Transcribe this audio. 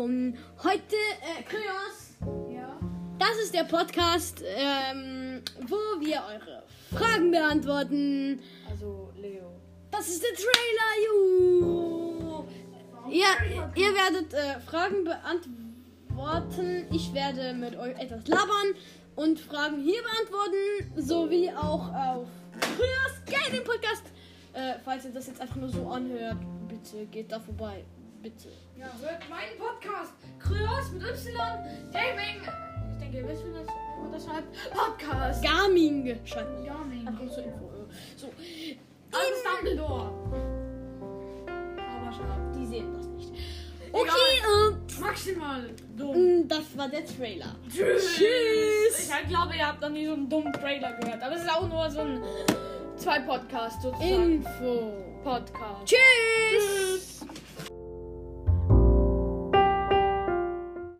willkommen. Heute, äh, Kryos, Ja. das ist der Podcast, ähm, wo wir eure Fragen beantworten. Also Leo. Das ist der Trailer, ju. Ihr, ihr werdet äh, Fragen beantworten. Ich werde mit euch etwas labern und Fragen hier beantworten, sowie auch auf Kryos Gaming Podcast. Äh, falls ihr das jetzt einfach nur so anhört, bitte geht da vorbei. Bitte. Ja, hört meinen Podcast. Kryos mit Y. Gaming. Ich denke, ihr wisst, wie das, wie das schreibt. Podcast. Gaming schreibt. Gaming. Einfach zur Info. So, Albus Dumbledore. Aber schade. die sehen das nicht. Okay, Maximal dumm. äh, das war der Trailer. Tschüss. Tschüss. Ich halt glaube, ihr habt noch nie so einen dummen Trailer gehört. Aber es ist auch nur so ein zwei Podcast sozusagen. Info. Podcast. Tschüss.